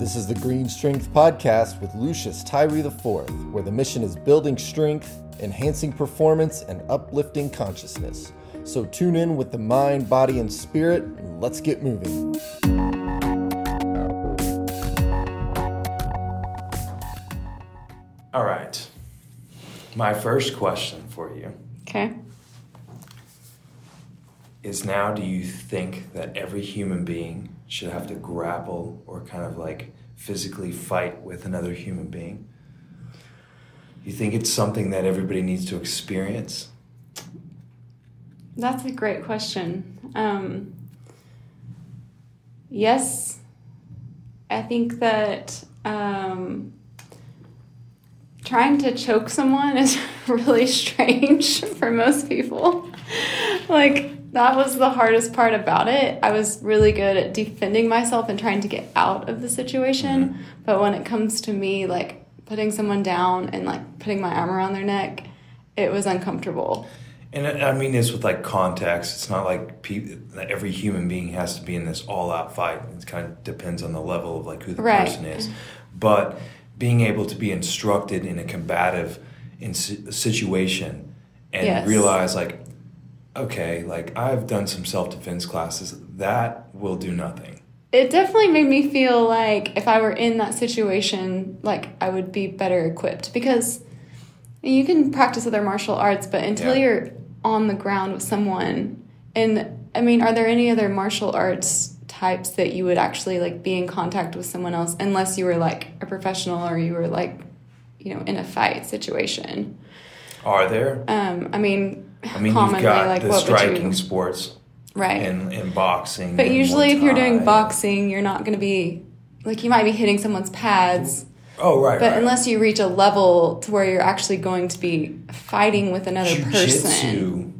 This is the Green Strength Podcast with Lucius Tyree IV, where the mission is building strength, enhancing performance, and uplifting consciousness. So tune in with the mind, body, and spirit, and let's get moving. All right. My first question for you Okay. is now do you think that every human being should have to grapple or kind of like physically fight with another human being? You think it's something that everybody needs to experience? That's a great question. Um, yes, I think that um, trying to choke someone is really strange for most people. like, that was the hardest part about it. I was really good at defending myself and trying to get out of the situation. Mm-hmm. But when it comes to me, like, putting someone down and, like, putting my arm around their neck, it was uncomfortable. And I mean this with like context. It's not like pe- every human being has to be in this all-out fight. It kind of depends on the level of like who the Right. person is. But being able to be instructed in a combative in situation and Yes. realize like, okay, like I've done some self-defense classes. That will do nothing. It definitely made me feel like if I were in that situation, like I would be better equipped because you can practice other martial arts, but until Yeah. you're on the ground with someone, and I mean, are there any other martial arts types that you would actually like be in contact with someone else unless you were like a professional or you were like, you know, in a fight situation? Are there? Um, I mean, I mean, commonly, you've got like the striking you? sports Right. and, and boxing. But and usually, if you're doing boxing, you're not going to be like you might be hitting someone's pads, oh right, but right. unless you reach a level to where you're actually going to be fighting with another person. Jiu-jitsu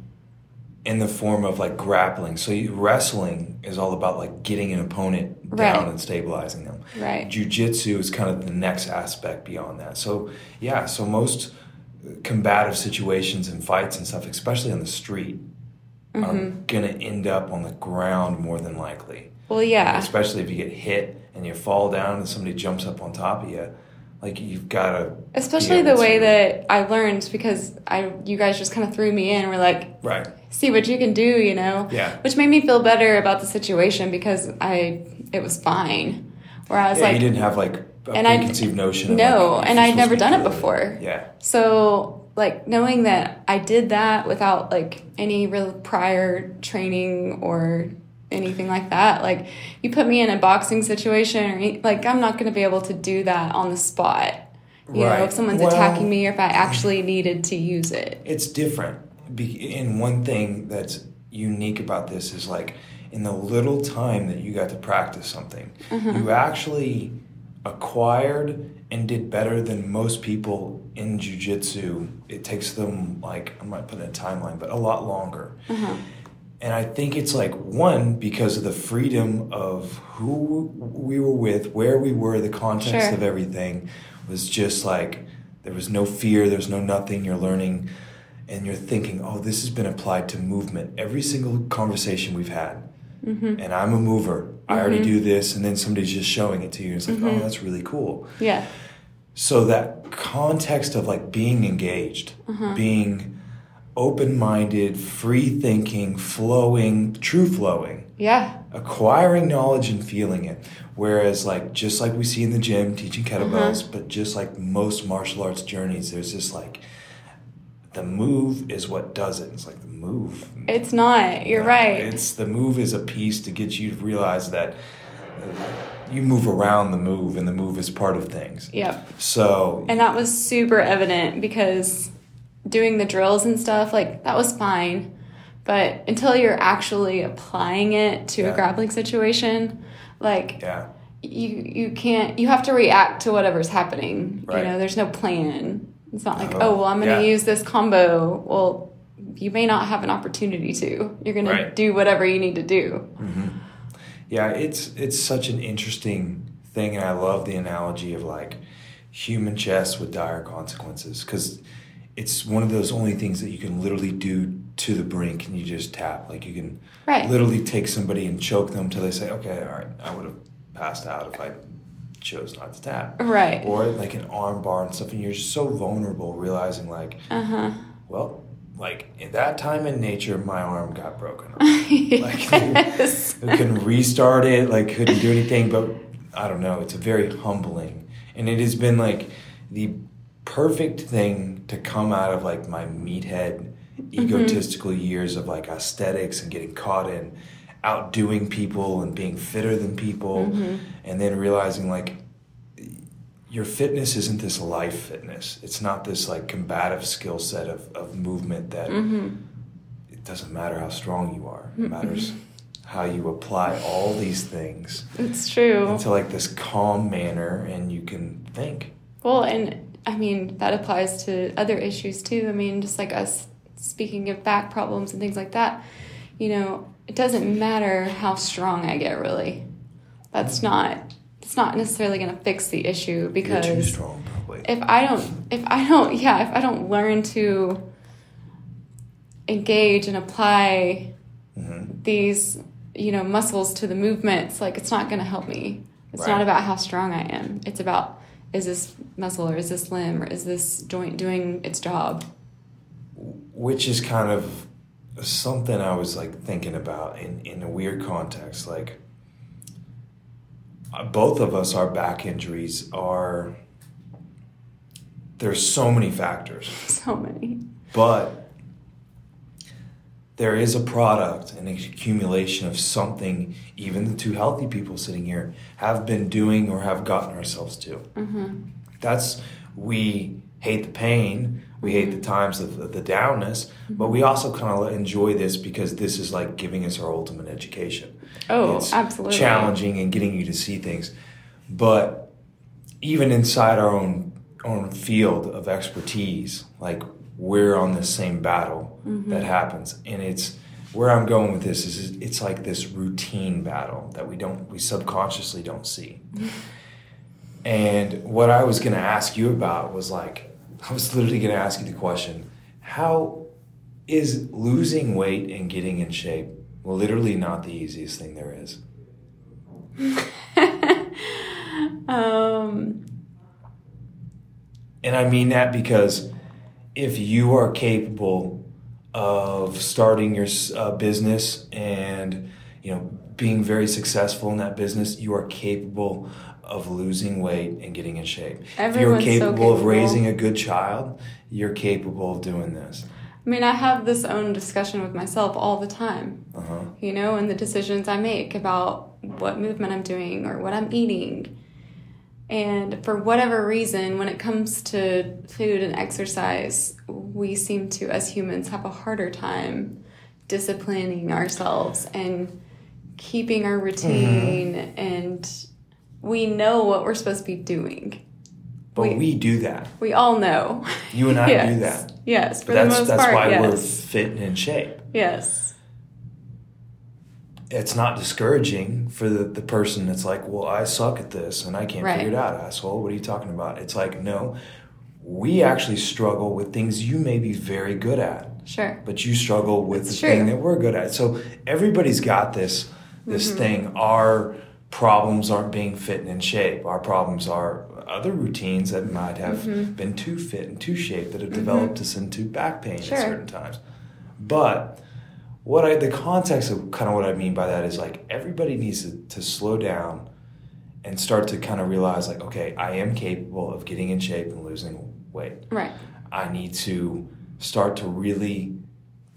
in the form of like grappling. So you, wrestling is all about like getting an opponent down Right. and stabilizing them. Right. Jiu-jitsu is kind of the next aspect beyond that. So yeah, so most combative situations and fights and stuff, especially on the street, are Mm-hmm. gonna end up on the ground more than likely. Well, yeah, Especially if you get hit and you fall down and somebody jumps up on top of you. Like you've got to especially the way that I learned because I you guys just kind of threw me in. We're like, right. see what you can do, you know. Yeah. Which made me feel better about the situation because I it was fine. Where I was Yeah, like, you didn't have like a and I- preconceived notion. Of no, like, and I'd never done it before. Yeah, So, like, knowing that I did that without, like, any real prior training or anything like that, like, you put me in a boxing situation, or, like, I'm not going to be able to do that on the spot. You know, Right. if someone's Well- attacking me or if I actually needed to use it. it's different. And one thing that's unique about this is like in the little time that you got to practice something, Mm-hmm. you actually acquired and did better than most people in jujitsu. It takes them like I'm not putting a timeline, but a lot longer. Uh-huh. And I think it's like one because of the freedom of who we were with, where we were, the context Sure. of everything was just like there was no fear, there's no nothing. You're learning and you're thinking, oh, this has been applied to movement. Every single conversation we've had, Mm-hmm. and I'm a mover. I already do this, and then somebody's just showing it to you. It's like, Mm-hmm. oh, that's really cool. Yeah. So that context of like being engaged, Uh-huh. being open-minded, free thinking, flowing, true flowing, Yeah. acquiring knowledge and feeling it. Whereas like just like we see in the gym teaching kettlebells, Uh-huh. but just like most martial arts journeys, there's this like the move is what does it. It's like the move. It's not. You're No, right. It's the move is a piece to get you to realize that you move around the move, and the move is part of things. Yep. So And that was super evident because doing the drills and stuff, like that was fine. But until you're actually applying it to Yeah. a grappling situation, like yeah, you you can't you have to react to whatever's happening. Right. You know, there's no plan. It's not like, Oh, oh, well, I'm gonna yeah. use this combo. Well, you may not have an opportunity to. You're gonna do whatever you need to do. Mm-hmm. yeah. It's it's such an interesting thing, and I love the analogy of like human chess with dire consequences because it's one of those only things that you can literally do to the brink, and you just tap. Like you can Right. literally take somebody and choke them till they say, "Okay, all right, I would have passed out if I chose not to tap. Right. Or like an arm bar and stuff, and you're just so vulnerable, realizing like, Uh huh. well, like in that time in nature, my arm got broken. yes. I couldn't restart it, like couldn't do anything. But I don't know. It's a very humbling, and it has been like the perfect thing to come out of like my meathead, egotistical years of like aesthetics and getting caught in outdoing people and being fitter than people, mm-hmm. and then realizing like your fitness isn't this life fitness. It's not this like combative skill set of, of movement that mm-hmm. it doesn't matter how strong you are. It mm-hmm. matters how you apply all these things It's true. into like this calm manner and you can think. Well, and I mean, that applies to other issues too. I mean, just like us speaking of back problems and things like that, you know, it doesn't matter how strong I get, really. That's not, it's not necessarily going to fix the issue You're because too strong probably. if I don't, if I don't, yeah, if I don't learn to engage and apply Mhm. these, you know, muscles to the movements, like it's not going to help me. It's Right. not about how strong I am. It's about is this muscle or is this limb or is this joint doing its job? Which is kind of something I was like thinking about in, in a weird context. Like uh, both of us, our back injuries are, there's so many factors. So many. but there is a product an accumulation of something even the two healthy people sitting here have been doing or have gotten ourselves to Mm-hmm. that's we hate the pain we hate the times of the, the downness but we also kind of enjoy this because this is like giving us our ultimate education. Oh, it's absolutely. challenging and getting you to see things. But even inside our own own field of expertise like we're on the same battle Mm-hmm. that happens. And it's where i'm going with this is it's like this routine battle that we don't we subconsciously don't see. And what i was going to ask you about was like i was literally going to ask you the question how is losing weight and getting in shape literally not the easiest thing there is? Um, And I mean that because if you are capable of starting your uh, business and you know being very successful in that business, you are capable of losing weight and getting in shape. Everyone's if you're capable, of capable. raising a good child, you're capable of doing this. I mean, I have this own discussion with myself all the time. Uh-huh. you know, and the decisions I make about what movement I'm doing or what I'm eating. And for whatever reason, when it comes to food and exercise, we seem to, as humans, have a harder time disciplining ourselves and keeping our routine. And we know what we're supposed to be doing. But We- we, do that. We all know. You and I yes. do that. Yes, for But that's the most that's part, why we're fit and in shape. Yes. it's not discouraging for the, the person that's like, well, I suck at this and I can't Right. figure it out, asshole. What are you talking about? It's like, no, we actually struggle with things you may be very good at, Sure. but you struggle with It's the thing that we're good at. So everybody's got this this Mm-hmm. thing. Our problems aren't being fit and in shape. Our problems are other routines that might have Mm-hmm. been too fit and too shaped that have developed us into back pain Sure. at certain times. But what I the context of kind of what I mean by that is like everybody needs to, to slow down and start to kind of realize like okay I am capable of getting in shape and losing weight. Right. I need to start to really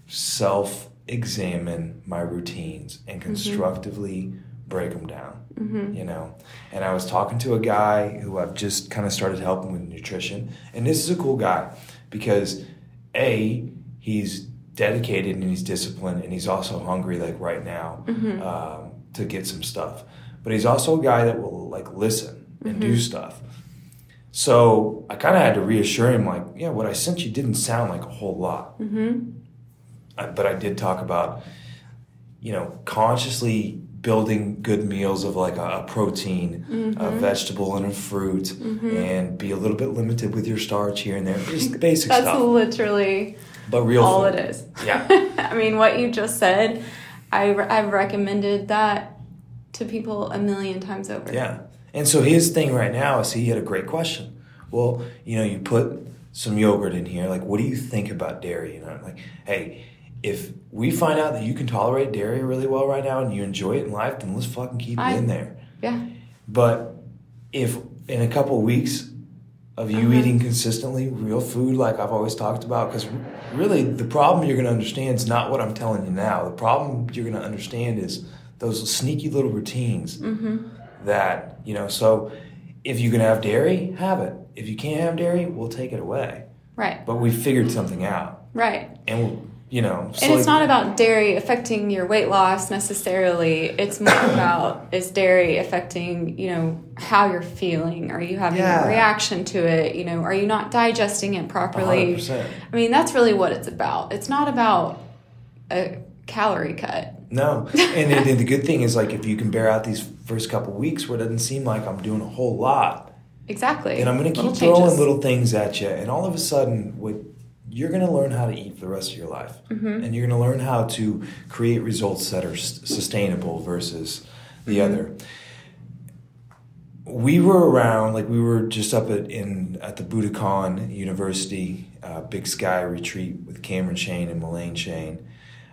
self examine my routines and constructively break them down. You know, and I was talking to a guy who I've just kind of started helping with nutrition, and this is a cool guy because a he's dedicated and he's disciplined and he's also hungry like right now um, to get some stuff, but he's also a guy that will like listen and do stuff. So I kind of had to reassure him, like, yeah, what I sent you didn't sound like a whole lot. Mm-hmm. I, but I did talk about, you know, consciously building good meals of like a, a protein, a mm-hmm. vegetable, and a fruit, mm-hmm. and be a little bit limited with your starch here and there. Just basic That's stuff, literally but real. all food. it is. Yeah. I mean, what you just said, I, I've recommended that to people a million times over. Yeah. And so his thing right now is he had a great question. Well, you know, you put some yogurt in here. Like, what do you think about dairy? You know, like, hey, if we find out that you can tolerate dairy really well right now and you enjoy it in life, then let's fucking keep I- it in there. Yeah. But if in a couple of weeks of you Uh-huh. eating consistently real food, like I've always talked about, because really the problem you're going to understand is not what I'm telling you now. The problem you're going to understand is those sneaky little routines Mm-hmm. that, you know, so if you can have dairy, have it. If you can't have dairy, we'll take it away. Right. But we figured something out. Right. And, you know, And it's not about dairy affecting your weight loss necessarily. It's more about is dairy affecting, you know, how you're feeling? Are you having Yeah. a reaction to it? You know, are you not digesting it properly? 100%. I mean, that's really what it's about. It's not about a calorie cut. No, and, and, the good thing is like if you can bear out these first couple weeks where it doesn't seem like I'm doing a whole lot, Exactly. And I'm going to keep Little throwing changes. little things at you, and all of a sudden, what you're going to learn how to eat for the rest of your life, Mm-hmm. and you're going to learn how to create results that are s- sustainable versus the Mm-hmm. other. We were around, like we were just up at in at the Budokon University uh, Big Sky retreat with Cameron Shayne and Melaine Shayne.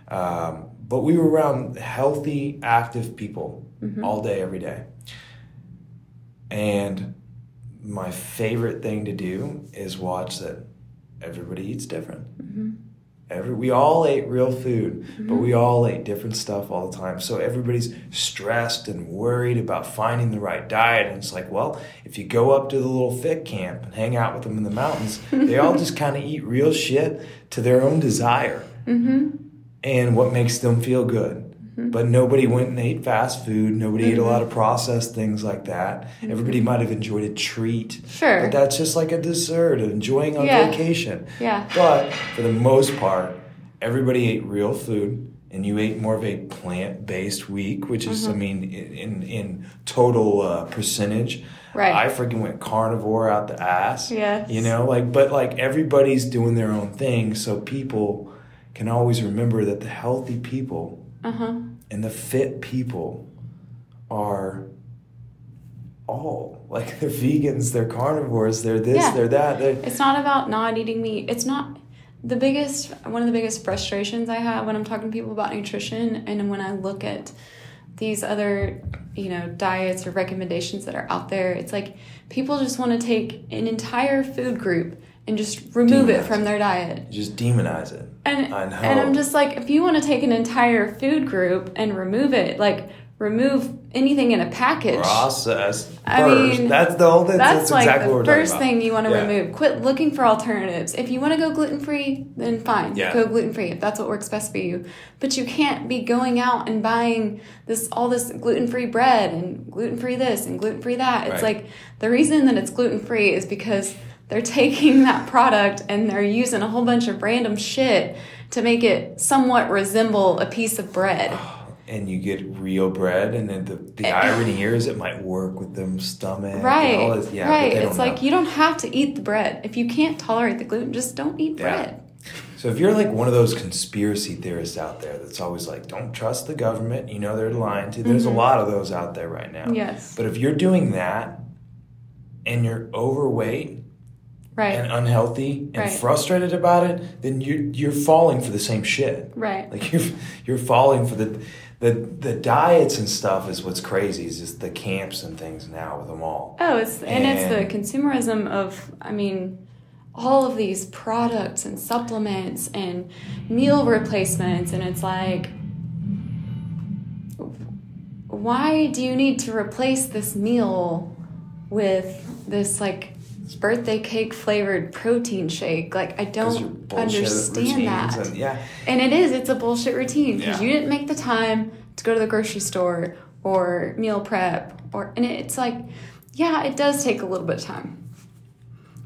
Um, but we were around healthy, active people Mm-hmm. all day, every day. And my favorite thing to do is watch that everybody eats different. Mm-hmm. Every, we all ate real food, but we all ate different stuff all the time. So everybody's stressed and worried about finding the right diet. And it's like, well, if you go up to the little fit camp and hang out with them in the mountains, they all just kind of eat real shit to their own desire Mm-hmm. and what makes them feel good. But nobody went and ate fast food. Nobody ate a lot of processed things like that. Everybody might have enjoyed a treat. Sure. But that's just like a dessert, enjoying on Yeah. vacation. Yeah. But for the most part, everybody ate real food, and you ate more of a plant-based week, which is, Mm-hmm. I mean, in in total uh, percentage. Right. I freaking went carnivore out the ass. yeah. You know, like, but like everybody's doing their own thing, so people can always remember that the healthy people Uh huh. and the fit people are all like they're vegans, they're carnivores, they're this, Yeah. they're that. They're, It's not about not eating meat. It's not the biggest one of the biggest frustrations I have when I'm talking to people about nutrition and when I look at these other, you know, diets or recommendations that are out there. It's like people just want to take an entire food group and just remove it from their diet. just demonize it. And I know. and I'm just like, if you want to take an entire food group and remove it, like remove anything in a package. Process first. I mean, that's the whole. thing. That's, that's like exactly the what first thing you want to Yeah. remove. Quit looking for alternatives. If you want to go gluten free, then fine. Yeah. Go gluten free if that's what works best for you. But you can't be going out and buying this all this gluten free bread and gluten free this and gluten free that. It's Right. like the reason that it's gluten free is because they're taking that product and they're using a whole bunch of random shit to make it somewhat resemble a piece of bread. And you get real bread, and then the, the irony here is it might work with them stomach. and Right. all this- yeah, right. It's like know. you don't have to eat the bread. If you can't tolerate the gluten, just don't eat Yeah. bread. So if you're like one of those conspiracy theorists out there that's always like, don't trust the government, you know they're lying to. There's a lot of those out there right now. Mm-hmm. Yes. But if you're doing that and you're overweight Right. and unhealthy and Right. frustrated about it, then you're you're falling for the same shit. Right. Like you're you're falling for the the the diets and stuff is what's crazy is just the camps and things now with them all. Oh, it's and, it's the consumerism of I mean all of these products and supplements and meal replacements and it's like why do you need to replace this meal with this like birthday cake flavored protein shake? Like I don't understand that. And, yeah. And it is, it's a bullshit routine because Yeah. you didn't make the time to go to the grocery store or meal prep or and it's like, yeah, it does take a little bit of time.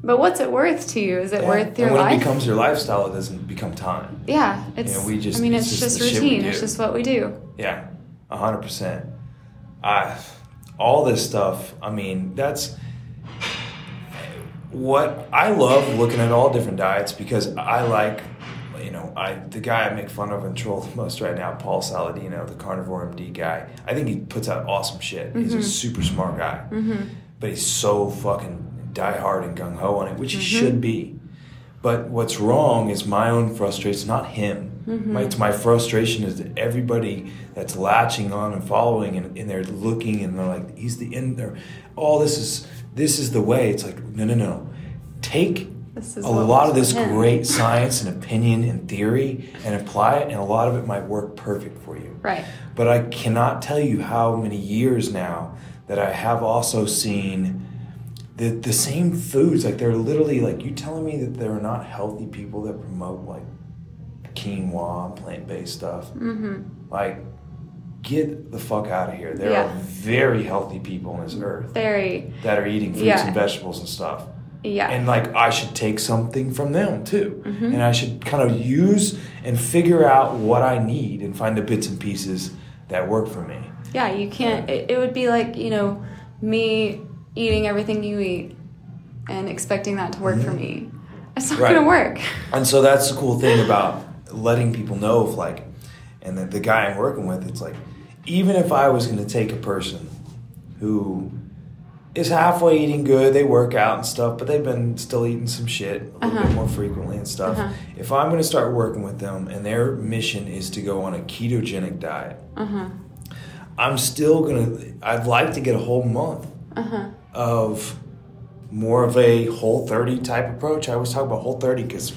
But what's it worth to you? Is it Yeah. worth your and when life? it becomes your lifestyle, it doesn't become time. yeah, it's. know, we just- I mean, it's it's, just just, the shit we routine. It's just what we do. Yeah, a hundred percent. I, all this stuff. I mean, that's what I love looking at all different diets because I like, you know, I the guy I make fun of and troll the most right now, Paul Saladino, the carnivore MD guy. I think he puts out awesome shit. He's Mm-hmm. a super smart guy, mm-hmm. but he's so fucking die hard and gung ho on it, which he mm-hmm. should be. But what's wrong is my own frustration, not him. Mm-hmm. My, it's my frustration is that everybody that's latching on and following and, and they're looking and they're like, he's the end there. All this is this is the way. It's like, no, no, no. Take a lot of this him. great science and opinion and theory and apply it, and a lot of it might work perfect for you. Right. But I cannot tell you how many years now that I have also seen the the same foods. Like they're literally like you telling me that there are not healthy people that promote like quinoa, plant based stuff. Mm-hmm. Like, get the fuck out of here. There Yeah. are very healthy people on this earth Very. that are eating fruits Yeah. and vegetables and stuff Yeah. and like I should take something from them too, Mm-hmm. and I should kind of use and figure out what I need and find the bits and pieces that work for me. Yeah, you can't. It, it would be like you know me eating everything you eat and expecting that to work for me. It's not Mm-hmm. Right. gonna work. And so that's the cool thing about letting people know if like, and the, the guy I'm working with, it's like, even if I was going to take a person who is halfway eating good, they work out and stuff, but they've been still eating some shit a little Uh-huh. bit more frequently and stuff. Uh-huh. If I'm going to start working with them and their mission is to go on a ketogenic diet, Uh huh. I'm still going to, I'd like to get a whole month Uh huh. of more of a whole 30 type approach. I always talk about whole 30 because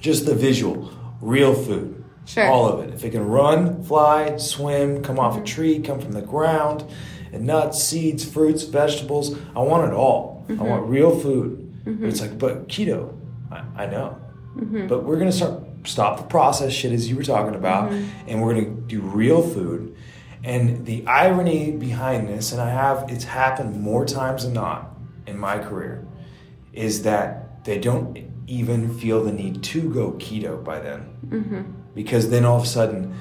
just the visual, real food. Sure. All of it. If it can run, fly, swim, come off a mm-hmm. tree, come from the ground, and nuts, seeds, fruits, vegetables, I want it all. I want mm-hmm. real food. But it's like, but keto, I, I know. But we're going to start, stop the process shit as you were talking about, and we're going to do real food. And the irony behind this, and I have, it's happened more times than not in my career, is that they don't even feel the need to go keto by then. Because then all of a sudden,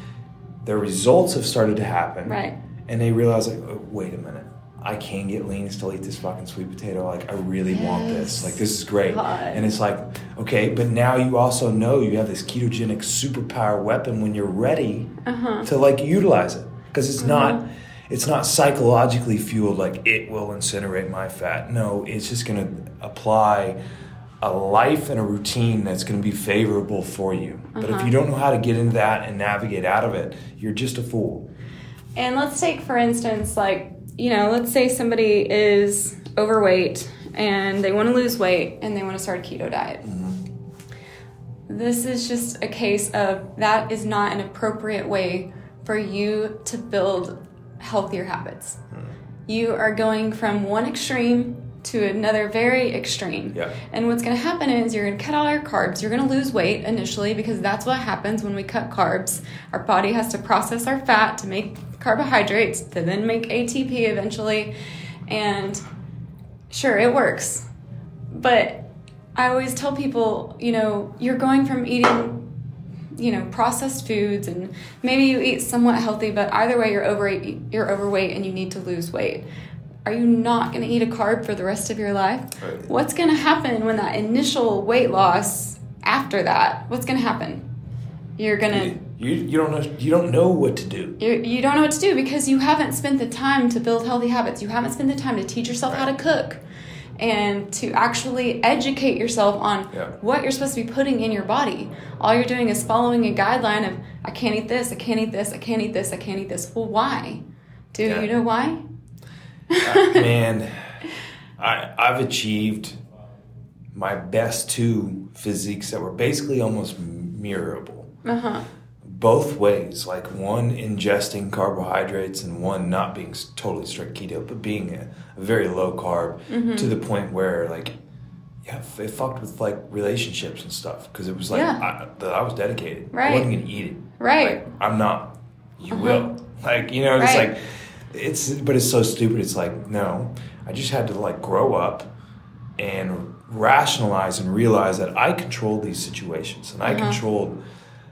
their results have started to happen. Right. And they realize, like, oh, wait a minute. I can get lean and still eat this fucking sweet potato. Like, I really want this. Like, this is great. God. And it's like, okay, but now you also know you have this ketogenic superpower weapon when you're ready Uh huh. to like utilize it because it's not it's not psychologically fueled like it will incinerate my fat no it's just going to apply a life and a routine that's going to be favorable for you but if Uh-huh. you don't know how to get into that and navigate out of it you're just a fool And let's take, for instance, like, you know, let's say somebody is overweight and they want to lose weight and they want to start a keto diet. This is just a case of that is not an appropriate way for you to build healthier habits. You are going from one extreme to another very extreme. Yeah. And what's going to happen is you're going to cut all your carbs. You're going to lose weight initially because that's what happens when we cut carbs. Our body has to process our fat to make carbohydrates to then make ATP eventually. And sure, it works. But I always tell people, you know, you're going from eating you know processed foods and maybe you eat somewhat healthy but either way you're overweight you're overweight and you need to lose weight are you not going to eat a carb for the rest of your life Right. what's going to happen when that initial weight loss after that what's going to happen you're going to you, you don't know you don't know what to do you're, you don't know what to do because you haven't spent the time to build healthy habits. You haven't spent the time to teach yourself how to cook and to actually educate yourself on Yeah. what you're supposed to be putting in your body. All you're doing is following a guideline of, I can't eat this, I can't eat this, I can't eat this, I can't eat this. Well, why? Do Yeah. you know why? Uh, man, I I've achieved my best two physiques that were basically almost mirrorable. Uh huh. Both ways, like one ingesting carbohydrates and one not being totally strict keto, but being a, a very low carb Mm-hmm. to the point where like, yeah, it fucked with like relationships and stuff because it was like Yeah. I, that I was dedicated. Right. I wasn't gonna eat it. Right. Like, I'm not. You Uh-huh. will. Like you know, it's Right. like it's but it's so stupid. It's like no, I just had to like grow up and rationalize and realize that I controlled these situations and I Uh-huh. controlled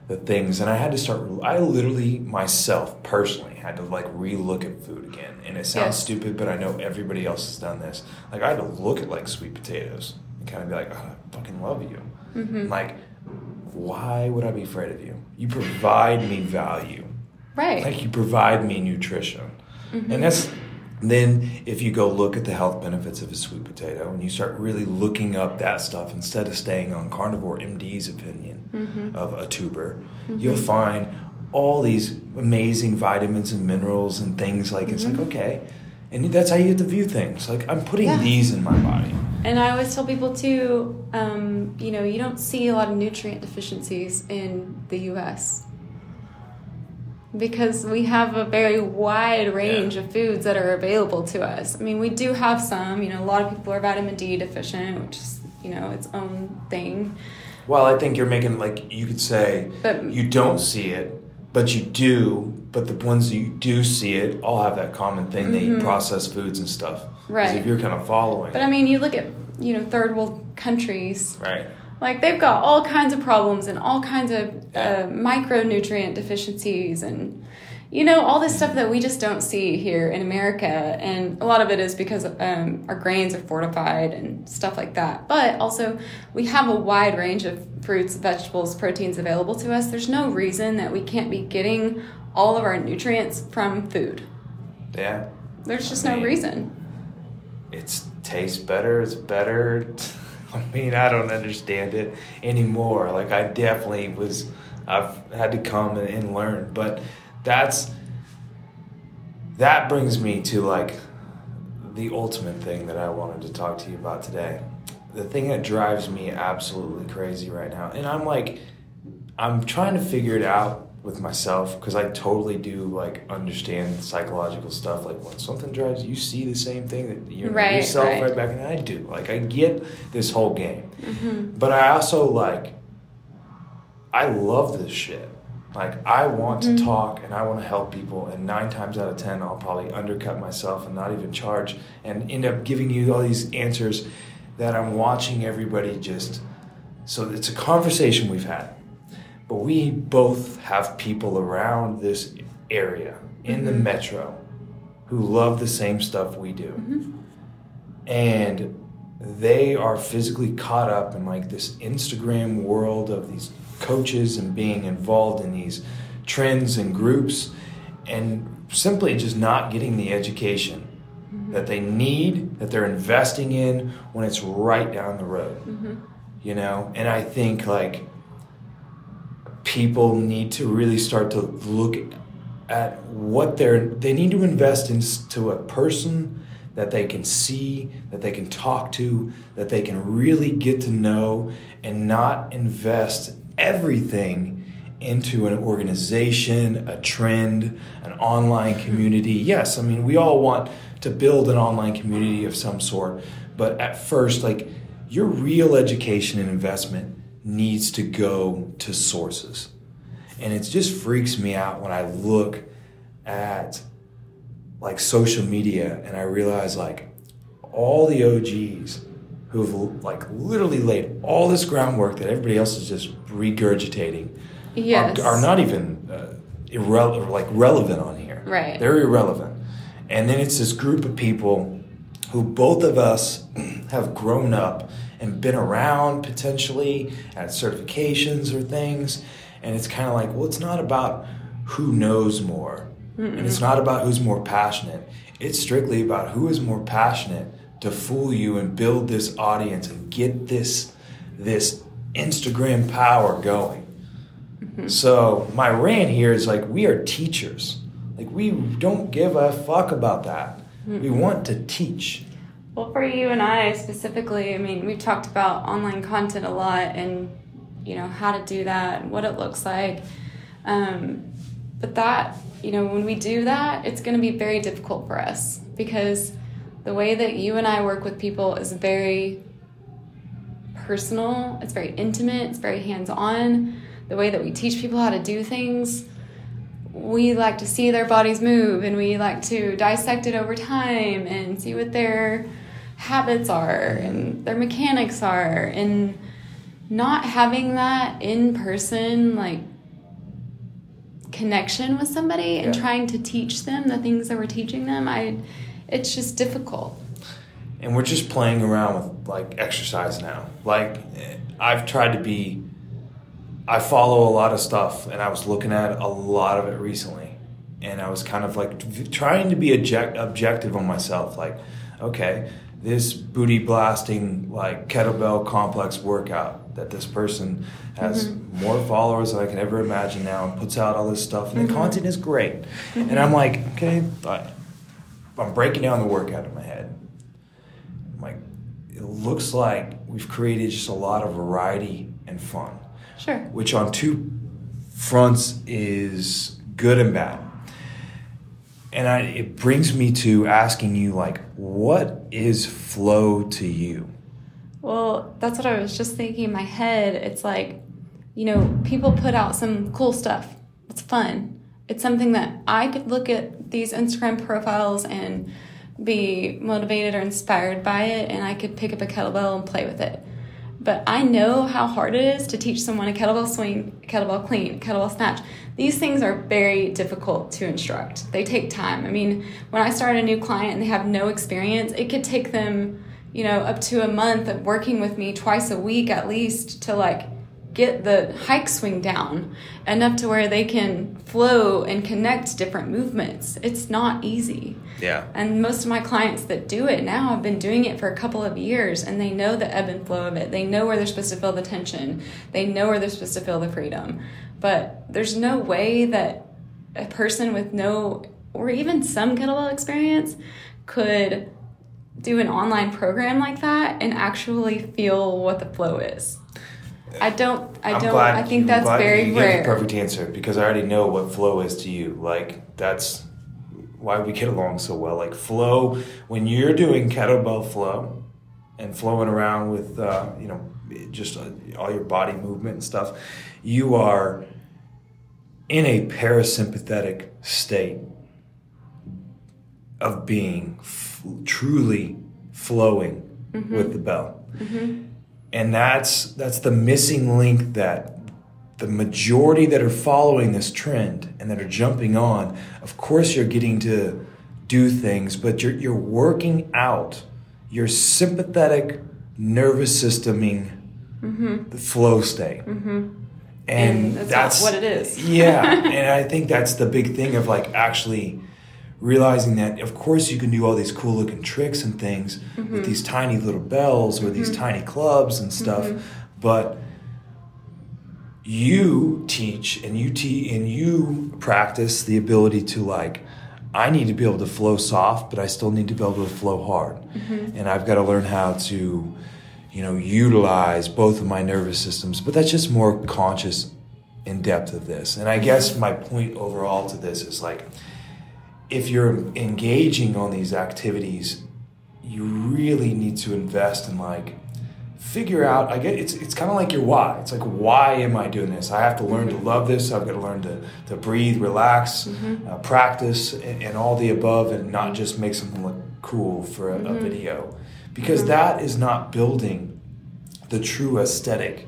the things and I had to start I literally myself personally had to like relook at food again and it sounds Yes. stupid but I know everybody else has done this like I had to look at like sweet potatoes and kind of be like oh, I fucking love you Mm-hmm. like why would I be afraid of you? You provide me value. Right. Like you provide me nutrition. Mm-hmm. And that's then if you go look at the health benefits of a sweet potato and you start really looking up that stuff instead of staying on carnivore MD's opinion mm-hmm. of a tuber, mm-hmm. you'll find all these amazing vitamins and minerals and things like it's like okay. And that's how you get to view things. Like I'm putting Yeah. these in my body. And I always tell people too, um, you know, you don't see a lot of nutrient deficiencies in the U.S. because we have a very wide range Yeah. of foods that are available to us. I mean, we do have some. You know, a lot of people are vitamin D deficient, which is you know its own thing. Well, I think you're making like you could say But- you don't see it, but you do. But the ones you do see it all have that common thing. They eat processed foods and stuff. Mm-hmm. Right. If you're kind of following, But I mean, you look at you know third world countries. right? Like they've got all kinds of problems and all kinds of uh, micronutrient deficiencies and you know all this stuff that we just don't see here in America. And a lot of it is because um, our grains are fortified and stuff like that. But also we have a wide range of fruits, vegetables, proteins available to us. There's no reason that we can't be getting all of our nutrients from food. Yeah. There's just I no reason. It's tastes better. It's better. I mean, I don't understand it anymore. Like I definitely was. I've had to come and, and learn, but that's that brings me to like the ultimate thing that I wanted to talk to you about today. The thing that drives me absolutely crazy right now, and I'm like, I'm trying to figure it out with myself because I totally do like understand psychological stuff. Like when something drives you, see the same thing that you know, Right, yourself right. right back, and I do. Like I get this whole game, Mm-hmm. but I also like, I love this shit. Like I want to Mm-hmm. talk and I want to help people, and nine times out of ten, I'll probably undercut myself and not even charge, and end up giving you all these answers that I'm watching everybody just. So it's a conversation we've had, but we both have people around this area in the mm-hmm. metro who love the same stuff we do, mm-hmm. and they are physically caught up in like this Instagram world of these coaches and being involved in these trends and groups and simply just not getting the education mm-hmm. that they need that they're investing in when it's right down the road. You know? And i think like people need to really start to look at what they're they need to invest into a person that they can see that they can talk to that they can really get to know and not invest everything into an organization a trend an online community. Yes i mean we all want to build an online community of some sort but at first like your real education and investment needs to go to sources and it just freaks me out when I look at like social media and I realize like all the OGs who've like literally laid all this groundwork that everybody else is just regurgitating Yes. are, are not even uh, irrelevant like relevant on here. Right. They're irrelevant. And then it's this group of people who both of us have grown up and been around potentially at certifications or things. And it's kind of like, well, it's not about who knows more. And it's not about who's more passionate. It's strictly about who is more passionate to fool you and build this audience and get this this Instagram power going. Mm-hmm. So my rant here is like we are teachers. Like we don't give a fuck about that. We want to teach. Well, for you and I specifically, I mean, we've talked about online content a lot and, you know, how to do that and what it looks like. Um, but that, you know, when we do that, it's going to be very difficult for us because the way that you and I work with people is very personal, it's very intimate, it's very hands on. The way that we teach people how to do things, we like to see their bodies move and we like to dissect it over time and see what their habits are and their mechanics are and not having that in person like connection with somebody and Yeah. trying to teach them the things that we're teaching them i it's just difficult and we're just playing around with like exercise now. Like I've tried to be I follow a lot of stuff, and I was looking at a lot of it recently, and I was kind of like trying to be object- objective on myself. Like, okay, this booty blasting like kettlebell complex workout that this person has Mm-hmm. more followers than I can ever imagine now, and puts out all this stuff, and the Mm-hmm. content is great. And I'm like, okay, I- I'm breaking down the workout in my head. I'm like, it looks like we've created just a lot of variety and fun Sure. which on two fronts is good and bad. And I, it brings me to asking you, like, what is flow to you? Well, that's what I was just thinking in my head. It's like, you know, people put out some cool stuff. It's fun. It's something that I could look at these Instagram profiles and be motivated or inspired by it, and I could pick up a kettlebell and play with it. But I know how hard it is to teach someone a kettlebell swing, kettlebell clean, kettlebell snatch. These things are very difficult to instruct. They take time. I mean, when I start a new client and they have no experience, it could take them, you know, up to a month of working with me twice a week at least to like get the hike swing down enough to where they can flow and connect different movements. It's not easy. Yeah. And most of my clients that do it now have been doing it for a couple of years and they know the ebb and flow of it. They know where they're supposed to feel the tension. They know where they're supposed to feel the freedom. But there's no way that a person with no or even some kettlebell experience could do an online program like that and actually feel what the flow is. I don't I I'm don't I think you- that's very you gave the perfect answer because I already know what flow is to you. Like that's why we get along so well. Like flow, when you're doing kettlebell flow and flowing around with uh, you know just uh, all your body movement and stuff, you are in a parasympathetic state of being f- truly flowing with the bell and that's that's the missing link that the majority that are following this trend and that are jumping on of course you're getting to do things but you're you're working out your sympathetic nervous systeming mm-hmm. the flow state. Mm-hmm. And, And that's that's what it is. yeah and i think that's the big thing of like actually realizing that of course you can do all these cool looking tricks and things Mm-hmm. with these tiny little bells or these tiny clubs and stuff Mm-hmm. but you teach and you te- and you practice the ability to like I need to be able to flow soft but I still need to be able to flow hard Mm-hmm. and I've got to learn how to you know utilize both of my nervous systems but that's just more conscious in depth of this and I guess my point overall to this is like if you're engaging on these activities, you really need to invest in like figure out. I get it's it's kind of like your why. It's like why am I doing this? I have to learn to love this. I've got to learn to to breathe, relax, mm-hmm. uh, practice, and, and all the above, and not just make something look cool for a, a mm-hmm. video, because mm-hmm. that is not building the true aesthetic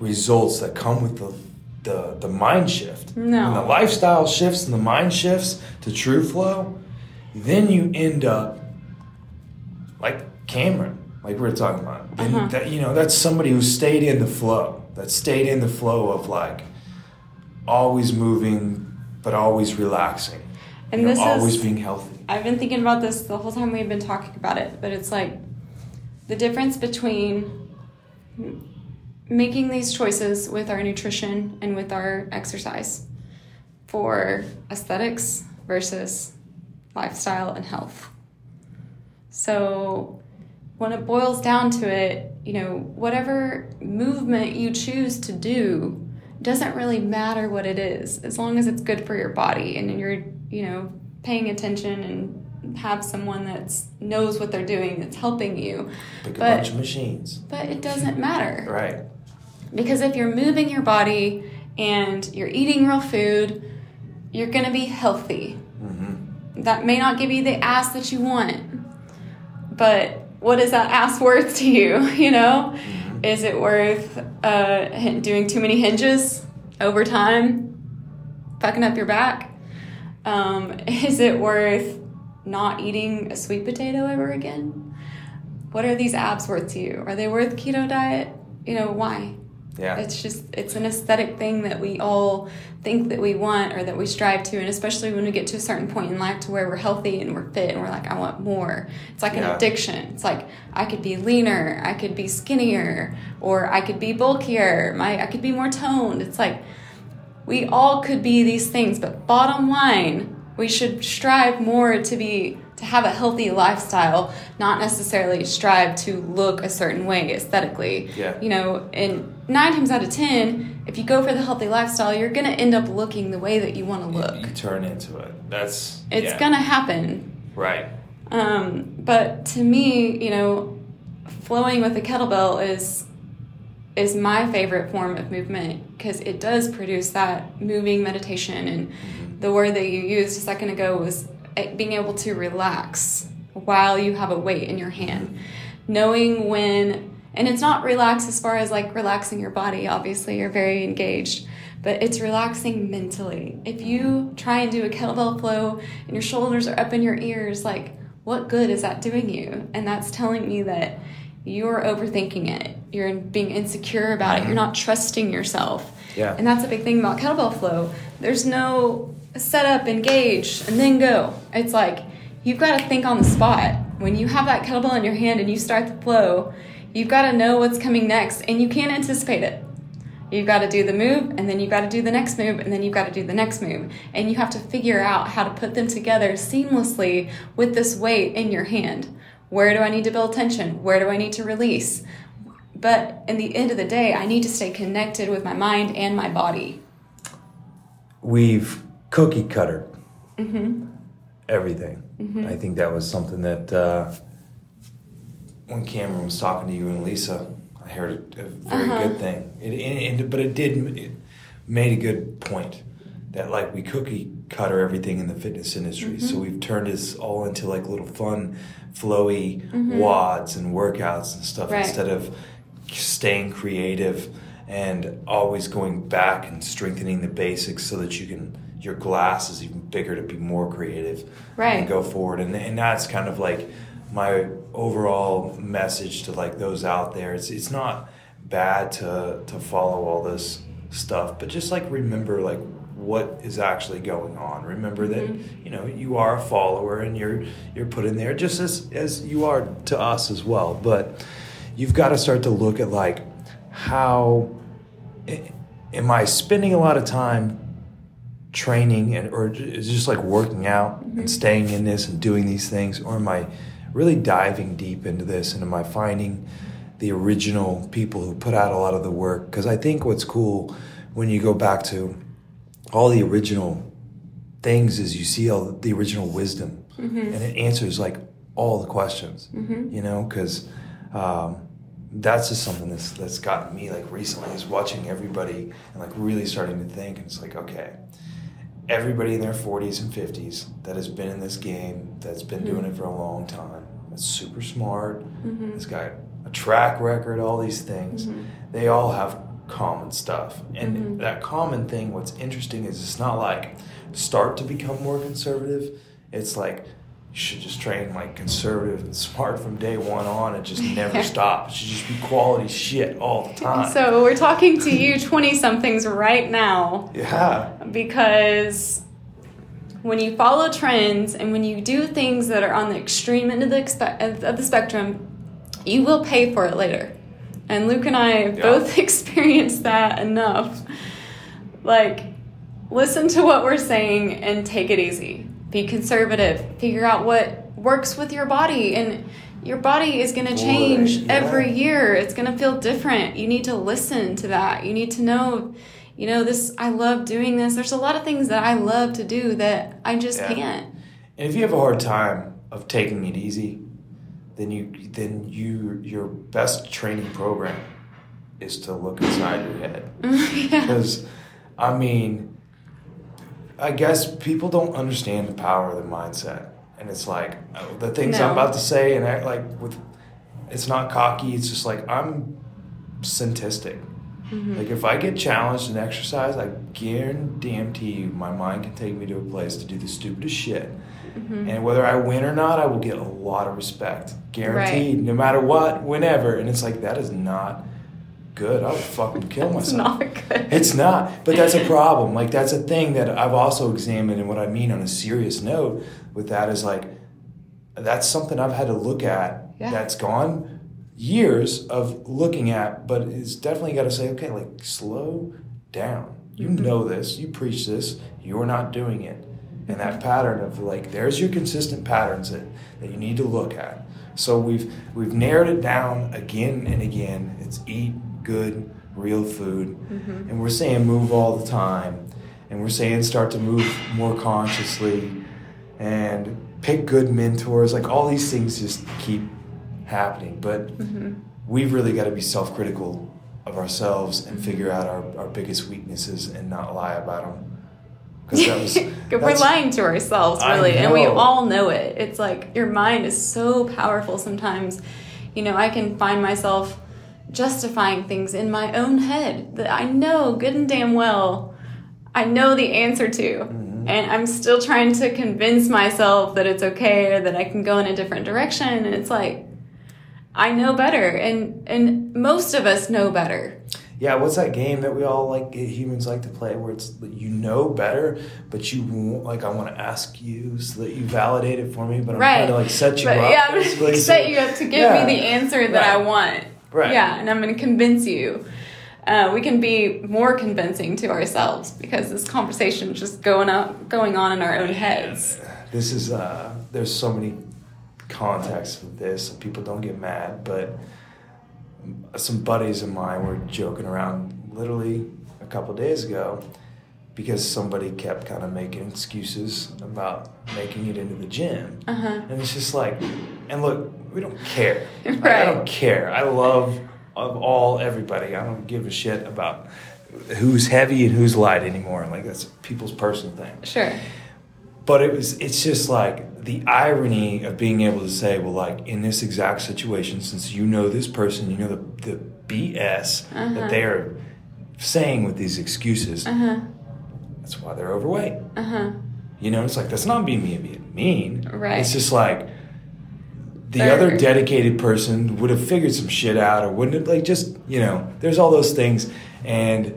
results that come with the the, the mind shift. No. When the lifestyle shifts and the mind shifts to true flow, then you end up like Cameron, like we were talking about. Then Uh-huh. that you know, that's somebody who stayed in the flow. That stayed in the flow of like always moving but always relaxing. And you know, this always is- being healthy. I've been thinking about this the whole time we've been talking about it, but it's like the difference between making these choices with our nutrition and with our exercise for aesthetics versus lifestyle and health. So when it boils down to it, you know, whatever movement you choose to do doesn't really matter what it is as long as it's good for your body and you're, you know, paying attention and have someone that knows what they're doing that's helping you. Pick a bunch of machines. But it doesn't matter. Right. Because if you're moving your body and you're eating real food, you're going to be healthy. That may not give you the ass that you want, but what is that ass worth to you? You know, is it worth uh, doing too many hinges over time, fucking up your back? Um, is it worth not eating a sweet potato ever again? What are these abs worth to you? Are they worth keto diet? You know why? Yeah. It's just it's an aesthetic thing that we all think that we want or that we strive to, and especially when we get to a certain point in life to where we're healthy and we're fit and we're like, I want more. It's like Yeah. an addiction. It's like I could be leaner, I could be skinnier, or I could be bulkier. My I could be more toned. It's like we all could be these things, but bottom line, we should strive more to be to have a healthy lifestyle, not necessarily strive to look a certain way aesthetically. Yeah. You know, and nine times out of ten, if you go for the healthy lifestyle, you're gonna end up looking the way that you want to look. You turn into it. That's It's yeah. gonna happen. right. Um, but to me, you know, flowing with a kettlebell is is my favorite form of movement because it does produce that moving meditation. And the word that you used a second ago was Eh, being able to relax while you have a weight in your hand, knowing when. And it's not relax as far as like relaxing your body. Obviously, you're very engaged, but it's relaxing mentally. If you try and do a kettlebell flow and your shoulders are up in your ears, like what good is that doing you? And that's telling me that you're overthinking it. You're being insecure about it. You're not trusting yourself. Yeah. And that's a big thing about kettlebell flow. There's no set up, engage, and then go. It's like you've got to think on the spot. When you have that kettlebell in your hand and you start the flow, you've got to know what's coming next and you can't anticipate it. You've got to do the move, and then you've got to do the next move, and then you've got to do the next move. And you have to figure out how to put them together seamlessly with this weight in your hand. Where do I need to build tension? Where do I need to release? But in the end of the day, I need to stay connected with my mind and my body. We've cookie cutter Mm-hmm. everything. I think that was something that uh, when Cameron was talking to you and Lisa, I heard a very Uh-huh. good thing. It, but it did it made a good point that like we cookie cutter everything in the fitness industry. Mm-hmm. So we've turned this all into like little fun, flowy WODs and workouts and stuff Mm-hmm. Right. instead of staying creative and always going back and strengthening the basics so that you can your glass is even bigger to be more creative Right. and go forward. And, and that's kind of like my overall message to like those out there. It's it's not bad to to follow all this stuff but just like remember like what is actually going on. Remember that mm-hmm. you know you are a follower and you're you're put in there just as as you are to us as well. But you've got to start to look at like how am I spending a lot of time training and or just like working out and mm-hmm. staying in this and doing these things or am I really diving deep into this and am I finding the original people who put out a lot of the work? Because I think what's cool when you go back to all the original things is you see all the original wisdom. Mm-hmm. And it answers like all the questions mm-hmm. you know? Because um, that's just something that's that's gotten me like recently is watching everybody and like really starting to think and it's like okay everybody in their 40s and 50s that has been in this game that's been doing it hmm. for a long time that's super smart mm-hmm. has got a track record all these things mm-hmm. they all have common stuff. And mm-hmm. that common thing what's interesting is it's not like start to become more conservative it's like you should just train like conservative and smart from day one on and just never stop it should just be quality shit all the time So we're talking to you 20 somethings right now yeah because when you follow trends and when you do things that are on the extreme end of the, expe- of the spectrum, you will pay for it later. And Luke and I Yeah. both experienced that enough. Like, listen to what we're saying and take it easy. Be conservative. Figure out what works with your body. And your body is going to change yeah. every year. It's going to feel different. You need to listen to that. You need to know, you know, this, I love doing this. There's a lot of things that I love to do that I just Yeah. can't. And if you have a hard time of taking it easy, then you then you your best training program is to look inside your head. yeah. Because I mean, I guess people don't understand the power of the mindset, and it's like the things No. I'm about to say, and act like with it's not cocky. It's just like I'm synthetic. Mm-hmm. Like if I get challenged in exercise, I guarantee you my mind can take me to a place to do the stupidest shit. Mm-hmm. And whether I win or not, I will get a lot of respect. Guaranteed, no matter what, whenever. And it's like that is not good. I would fucking kill It's myself. not good. It's not, but that's a problem. Like that's a thing that I've also examined, and what I mean on a serious note with that is like that's something I've had to look at. Yeah. That's gone years of looking at, but it's definitely got to say, okay, like slow down. You Mhm. know this. You preach this. You're not doing it, and that pattern of like there's your consistent patterns that that you need to look at. So we've we've narrowed it down again and again. It's eat good, real food, Mhm. and we're saying move all the time, and we're saying start to move more consciously, and pick good mentors. Like all these things just keep happening, but Mhm. we've really got to be self-critical of ourselves and figure out our, our biggest weaknesses and not lie about them. Because we're lying to ourselves, really, and we all know it. It's like your mind is so powerful sometimes. You know, I can find myself justifying things in my own head that I know good and damn well I know the answer to. Mm-hmm. And I'm still trying to convince myself that it's okay or that I can go in a different direction. And it's like, I know better. And, and most of us know better. Yeah, what's that game that we all like humans like to play where it's you know better, but you won't like I want to ask you so that you validate it for me, but I'm right. trying to like set you but, up. Yeah, I'm basically, to so- set you up to give Yeah. me the answer that I want. Right. Yeah, and I'm going to convince you. Uh, we can be more convincing to ourselves because this conversation is just going up, going on in our own heads. This is uh there's so many contexts with this. So people don't get mad, but some buddies of mine were joking around literally a couple days ago because somebody kept kind of making excuses about making it into the gym. Uh huh. And it's just like, and look, we don't care. Like, I don't care. I love of all everybody. I don't give a shit about who's heavy and who's light anymore. Like that's people's personal thing. Sure. But it was it's just like the irony of being able to say, well, like in this exact situation, since you know this person, you know the the BS Uh-huh. that they are saying with these excuses. Uh huh. That's why they're overweight. Uh huh. You know, it's like that's not being mean. being mean. Right. It's just like the other dedicated person would have figured some shit out, or wouldn't have like just you know. There's all those things, and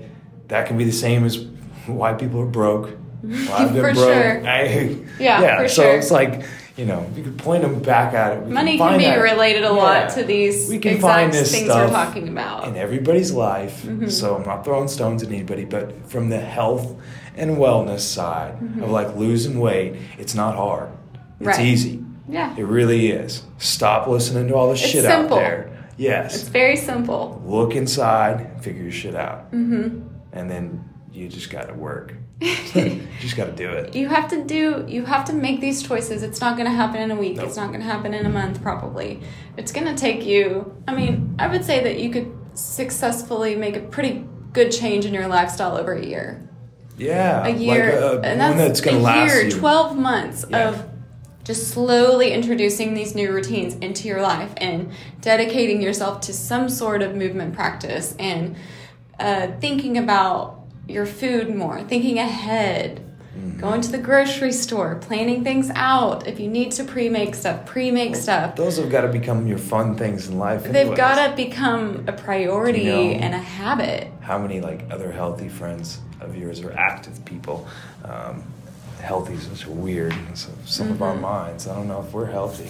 that can be the same as why people are broke. Why I've been broke. sure. I, Yeah, for so sure. it's like you know, you could point them back at it. We Money can find be that- related a Yeah. lot to these We can exact find this things stuff we're talking about. in everybody's life. Mm-hmm. So I'm not throwing stones at anybody, but from the health and wellness side of like losing weight, it's not hard. It's Mm-hmm. Right. easy. yeah. It really is. Stop listening to all the shit simple. out there. Yes. It's very simple. Look inside, figure your shit out. Mm-hmm. And then you just got to work. you just got to do it. You have to do, you have to make these choices. It's not going to happen in a week. Nope. It's not going to happen in a month, probably. It's going to take you, I mean, I would say that you could successfully make a pretty good change in your lifestyle over a year. Yeah. A year. Like a, and that's, a to last year. 12 months Yeah. of just slowly introducing these new routines into your life and dedicating yourself to some sort of movement practice and uh, thinking about your food more, thinking ahead, Mm-hmm. going to the grocery store, planning things out. If you need to pre make stuff, pre make stuff. Those have got to become your fun things in life. They've got to become a priority You know- and a habit. how many like other healthy friends of yours or active people um, healthy is such a weird so some of our Mm-hmm. minds i don't know if we're healthy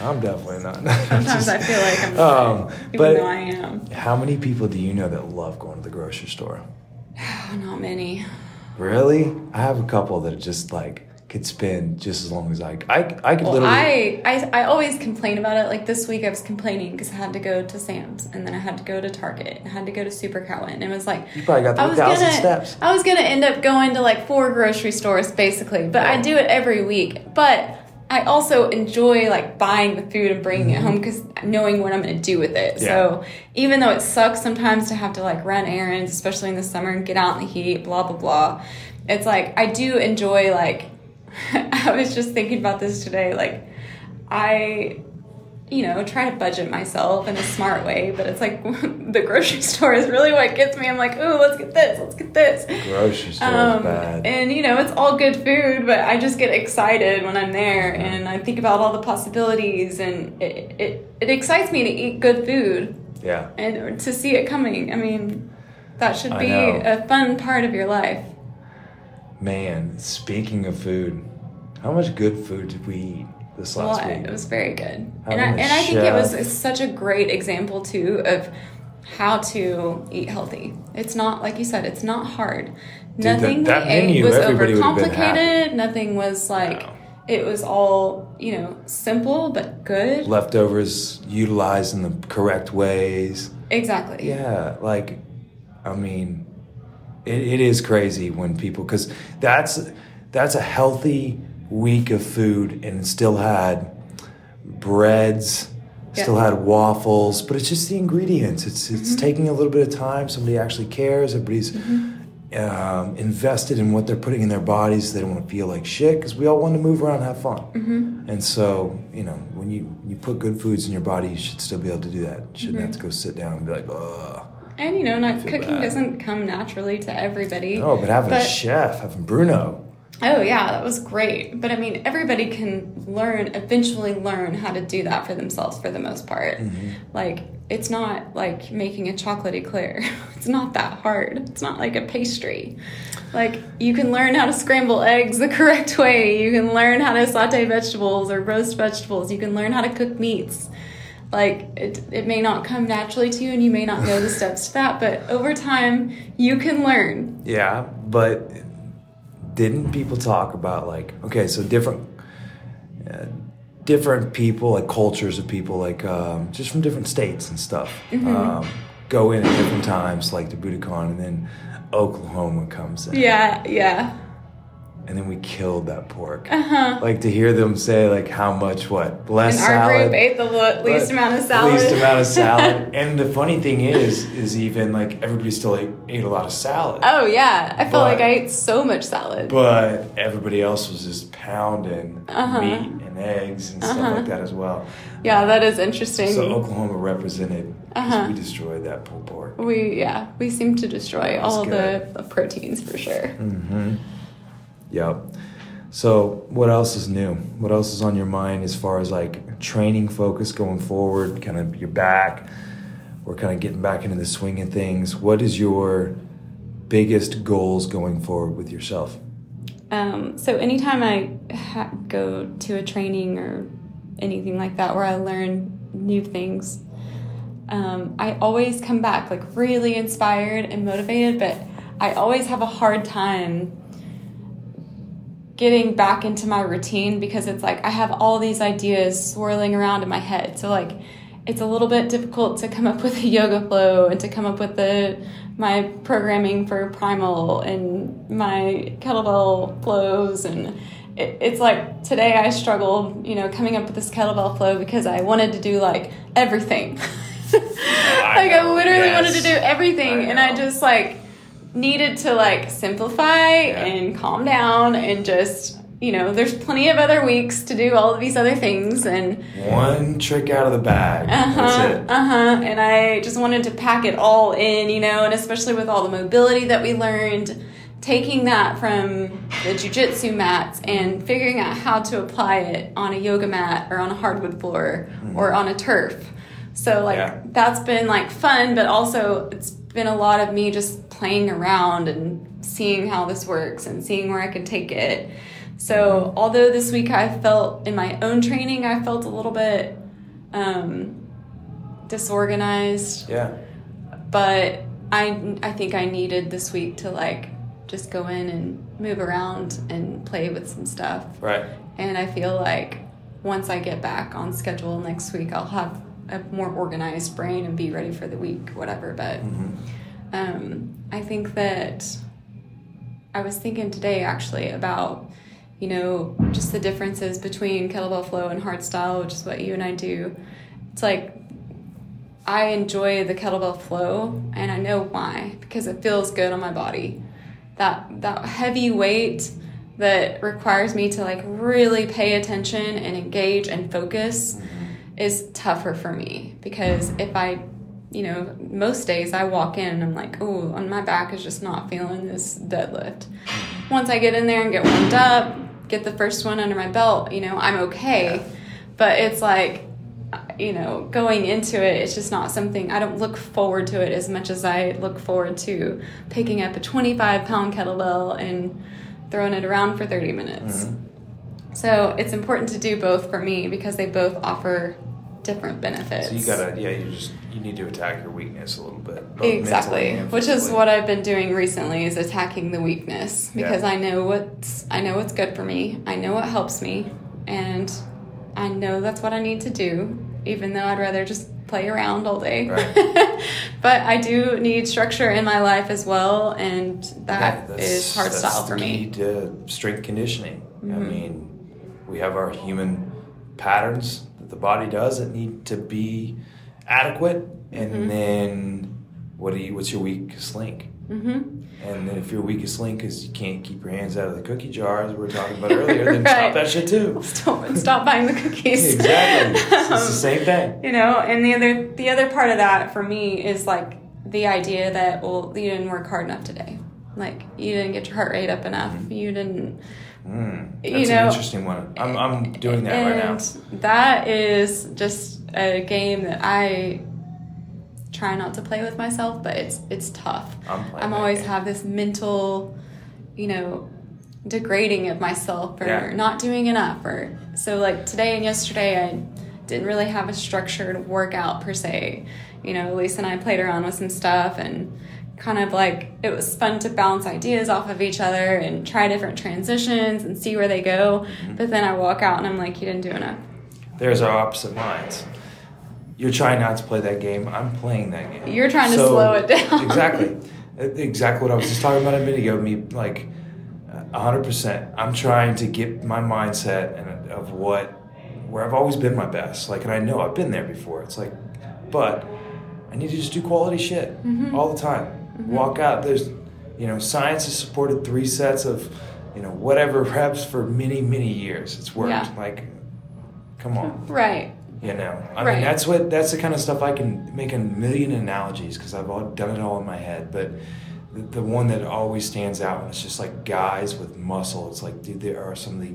i'm definitely not Sometimes I feel like I'm um, even but though I am. how many people do you know that love going to the grocery store not many. really i have a couple that are just like could spend just as long as i i, I could Well, literally I, I I always complain about it. Like this week, I was complaining because I had to go to Sam's, and then I had to go to Target, and I had to go to Super Cao Nguyen, and it was like you probably got was thousand gonna steps I was gonna end up going to like four grocery stores basically, but I do it every week. But I also enjoy like buying the food and bringing it home because knowing what I'm gonna do with it. Mm-hmm. Yeah. So even though it sucks sometimes to have to like run errands, especially in the summer and get out in the heat, blah blah blah, it's like I do enjoy like. I was just thinking about this today. Like, I, you know, try to budget myself in a smart way, but it's like the grocery store is really what gets me. I'm like, ooh, let's get this, let's get this. grocery store is Um, bad and you know, it's all good food, but I just get excited when I'm there and I think about all the possibilities and it, it, it excites me to eat good food. Yeah. and to see it coming. I mean, that should be a fun part of your life. Man, speaking of food, how much good food did we eat this last week? It was very good, and I, and I think it was such a great example too of how to eat healthy. It's not like you said. It's not hard. that- Nothing that we ate menu, was everybody would've overcomplicated. Nothing was like. No. It was all you know, simple but good. Leftovers utilized in the correct ways. Exactly. Yeah, like, I mean, it, it is crazy when people because that's that's a healthy week of food and still had breads, still had waffles, but it's just the ingredients. It's Mm-hmm. it's taking a little bit of time. Somebody actually cares. Everybody's. Um, invested in what they're putting in their bodies. They don't want to feel like shit because we all want to move around and have fun. Mm-hmm. And so, you know, when you you put good foods in your body, you should still be able to do that. You shouldn't Mm-hmm. have to go sit down and be like, ugh. And you know, not cooking bad. doesn't come naturally to everybody. No, but having a chef, having Bruno. Oh yeah, that was great. But I mean, everybody can learn eventually learn how to do that for themselves for the most part. Mm-hmm. Like it's not like making a chocolate eclair. It's not that hard. It's not like a pastry. Like you can learn how to scramble eggs the correct way. You can learn how to saute vegetables or roast vegetables. You can learn how to cook meats. Like it, it may not come naturally to you and you may not know the steps to that, but over time you can learn. Yeah, but didn't people talk about like okay, so different, uh, different people, like cultures of people, like um, just from different states and stuff, Mm-hmm. um, go in at different times, like the Budokon, and then Oklahoma comes in, Yeah, yeah. And then we killed that pork. Uh-huh. Like to hear them say like how much what less And our salad. group ate the lo- least But amount of salad. Least amount of salad. and the funny thing is, is even like everybody still ate, ate a lot of salad. oh yeah, I felt But- like I ate so much salad. But everybody else was just pounding Uh-huh. meat and eggs and stuff Uh-huh. like that as well. yeah, that is interesting. So Oklahoma represented. Uh-huh. we destroyed that pulled pork. we yeah, we seem to destroy all good. the proteins for sure. Mm-hmm. Yep. So what else is new? What else is on your mind as far as like training focus going forward? Kind of your back. We're kind of getting back into the swing of things. What is your biggest goals going forward with yourself? Um, so anytime I ha- go to a training or anything like that where I learn new things, um, I always come back like really inspired and motivated, but I always have a hard time getting back into my routine because it's like I have all these ideas swirling around in my head. So like it's a little bit difficult to come up with a yoga flow and to come up with the my programming for primal and my kettlebell flows and it, it's like today I struggled, you know, coming up with this kettlebell flow because I wanted to do like everything. like I literally yes. wanted to do everything I and I just like needed to like simplify and calm down and just you know there's plenty of other weeks to do all of these other things and One trick out of the bag. That's uh-huh it. uh-huh and i just wanted to pack it all in you know and especially with all the mobility that we learned taking that from the jujitsu mats and figuring out how to apply it on a yoga mat or on a hardwood floor or on a turf so like Yeah. that's been like fun but also it's been a lot of me just playing around and seeing how this works and seeing where i could take it so although this week i felt in my own training i felt a little bit um, disorganized Yeah. but I I think I needed this week to like just go in and move around and play with some stuff. Right. And I feel like once I get back on schedule next week, I'll have a more organized brain and be ready for the week, whatever. But um, I think that I was thinking today actually about you know just the differences between kettlebell flow and hard style, which is what you and I do. It's like I enjoy the kettlebell flow, and I know why because it feels good on my body. That that heavy weight that requires me to like really pay attention and engage and focus is tougher for me because if I, you know, most days I walk in and I'm like, oh, on my back is just not feeling this deadlift. Once I get in there and get warmed up, get the first one under my belt, you know, I'm okay. But it's like you know, going into it, it's just not something I don't look forward to it as much as I look forward to picking up a 25 pound kettlebell and throwing it around for 30 minutes. Mm-hmm. So it's important to do both for me because they both offer different benefits. So you gotta, yeah, you just you need to attack your weakness a little bit. Exactly, which is what I've been doing recently is attacking the weakness because Yeah. I know what's I know what's good for me. I know what helps me, and I know that's what I need to do. Even though I'd rather just play around all day, Right. but I do need structure in my life as well, and that is hard style for me. Mm-hmm. to strength conditioning. I mean, we have our human patterns that the body does that need to be adequate, and Mm-hmm. then what do you? What's your weakest link? hmm And then if your weakest link is you can't keep your hands out of the cookie jar, as we were talking about earlier, then Right. stop that shit too. Stop, stop buying the cookies. exactly, it's, it's Um, the same thing. you know and the other the other part of that for me is like the idea that well you didn't work hard enough today like you didn't get your heart rate up enough you didn't Mm, you that's know, an interesting one. I'm, I'm doing that right now. that is just a game that i try not to play with myself but it's it's tough I'm playing i'm always game. have this mental you know degrading of myself for Yeah. not doing enough or so like today and yesterday i didn't really have a structured workout per se you know lisa and i played around with some stuff and kind of like it was fun to bounce ideas off of each other and try different transitions and see where they go Mm-hmm. but then i walk out and i'm like you didn't do enough There's our opposite minds. You're trying not to play that game. I'm playing that game. You're trying to slow it down. exactly. Exactly what I was just talking about a minute ago. Me, like, hundred percent. I'm trying to get my mindset and of what where I've always been my best. Like, and I know I've been there before. It's like, but I need to just do quality shit Mm-hmm. all the time. Mm-hmm. Walk out. There's, you know, science has supported three sets of, you know, whatever reps for many many years. It's worked. Yeah. Like, come on. right You know, I Right. mean, that's what that's the kind of stuff I can make a million analogies because I've all done it all in my head. But the, the one that always stands out, and it's just like guys with muscle. It's like, dude, there are some of the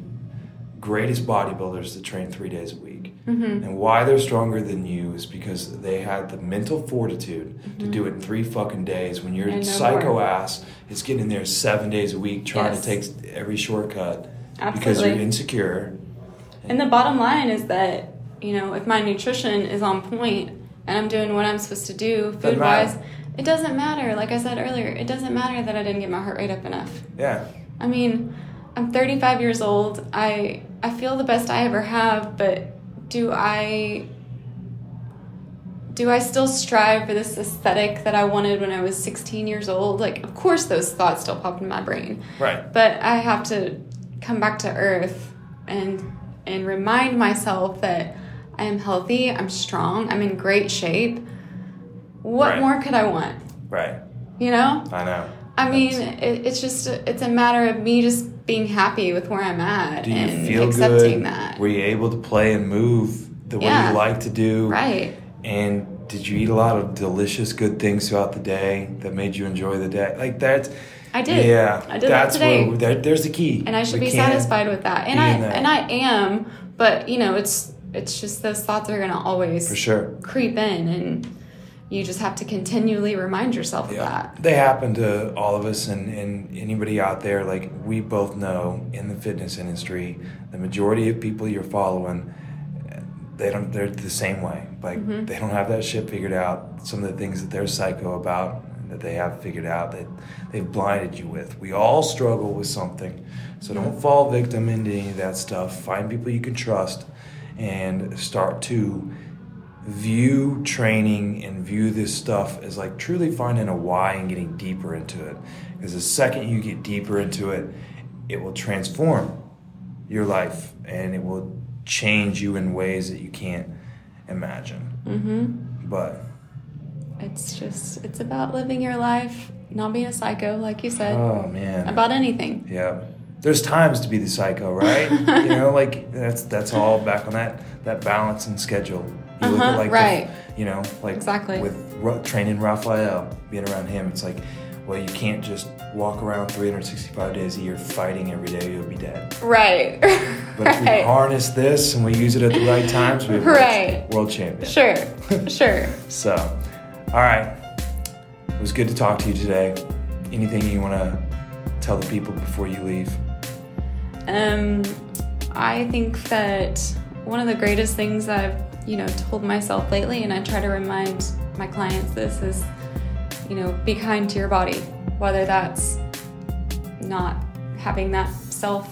greatest bodybuilders that train three days a week, Mm-hmm. and why they're stronger than you is because they had the mental fortitude to do it in three fucking days. When your Mm-hmm. Psycho more. ass is getting there seven days a week trying Yes. to take every shortcut because you're insecure. And the bottom line is that, you know, if my nutrition is on point and I'm doing what I'm supposed to do food wise, it doesn't matter. Like I said earlier, it doesn't matter that I didn't get my heart rate up enough. Yeah. I mean, I'm 35 years old. I I feel the best I ever have, but do I do I still strive for this aesthetic that I wanted when I was 16 years old? Like, of course, those thoughts still pop in my brain. Right. But I have to come back to earth and and remind myself that I am healthy, I'm strong, I'm in great shape. What Right. more could I want? Right. You know? I know. I mean, it, it's just it's a matter of me just being happy with where I'm at do you and feel accepting good? that. Were you able to play and move the way Yeah. you like to do? Right. And did you eat a lot of delicious, good things throughout the day that made you enjoy the day? Like that. I did. Yeah. I did that's that today. Where, there's the key. and I should We be satisfied with that. And I and I am, but you know, it's it's just those thoughts are gonna always For sure. creep in and you just have to continually remind yourself of that. They happen to all of us and, and anybody out there. Like we both know in the fitness industry, the majority of people you're following, they don't. They're the same way. Like Mm-hmm. they don't have that shit figured out. Some of the things that they're psycho about that they have figured out that they've blinded you with. We all struggle with something, so don't fall victim into any of that stuff. Find people you can trust, and start to view training and view this stuff as like truly finding a why and getting deeper into it. Because the second you get deeper into it, it will transform your life and it will change you in ways that you can't imagine. Mm-hmm. But It's just it's about living your life, not being a psycho, like you said, oh man, about anything. yeah. There's times to be the psycho, right? you know, like that's that's all back on that that balance and schedule. You look Uh-huh, at like the- right. you know, like Exactly. with Ra- training Raphael, being around him, it's like, well, you can't just walk around 365 days a year fighting every day, you'll be dead. Right. But if we harness this and we use it at the right times, we Right. world, champion. Sure. Sure. So, all right. It was good to talk to you today. Anything you want to tell the people before you leave? Um, I think that one of the greatest things I've, you know, told myself lately, and I try to remind my clients this is, you know, be kind to your body, whether that's not having that self,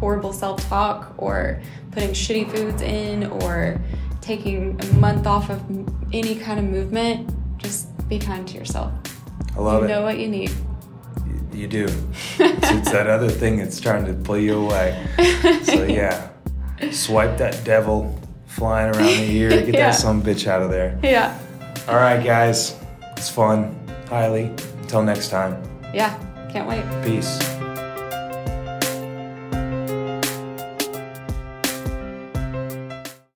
horrible self talk, or putting shitty foods in, or taking a month off of any kind of movement. Just be kind to yourself. I love you it. know what you need. You- You do. it's, it's that other thing that's trying to pull you away. So, yeah. Swipe that devil flying around the ear. Get Yeah. that some bitch out of there. Yeah. All right, guys. It's fun. Hialee. Until next time. Yeah. Can't wait. Peace.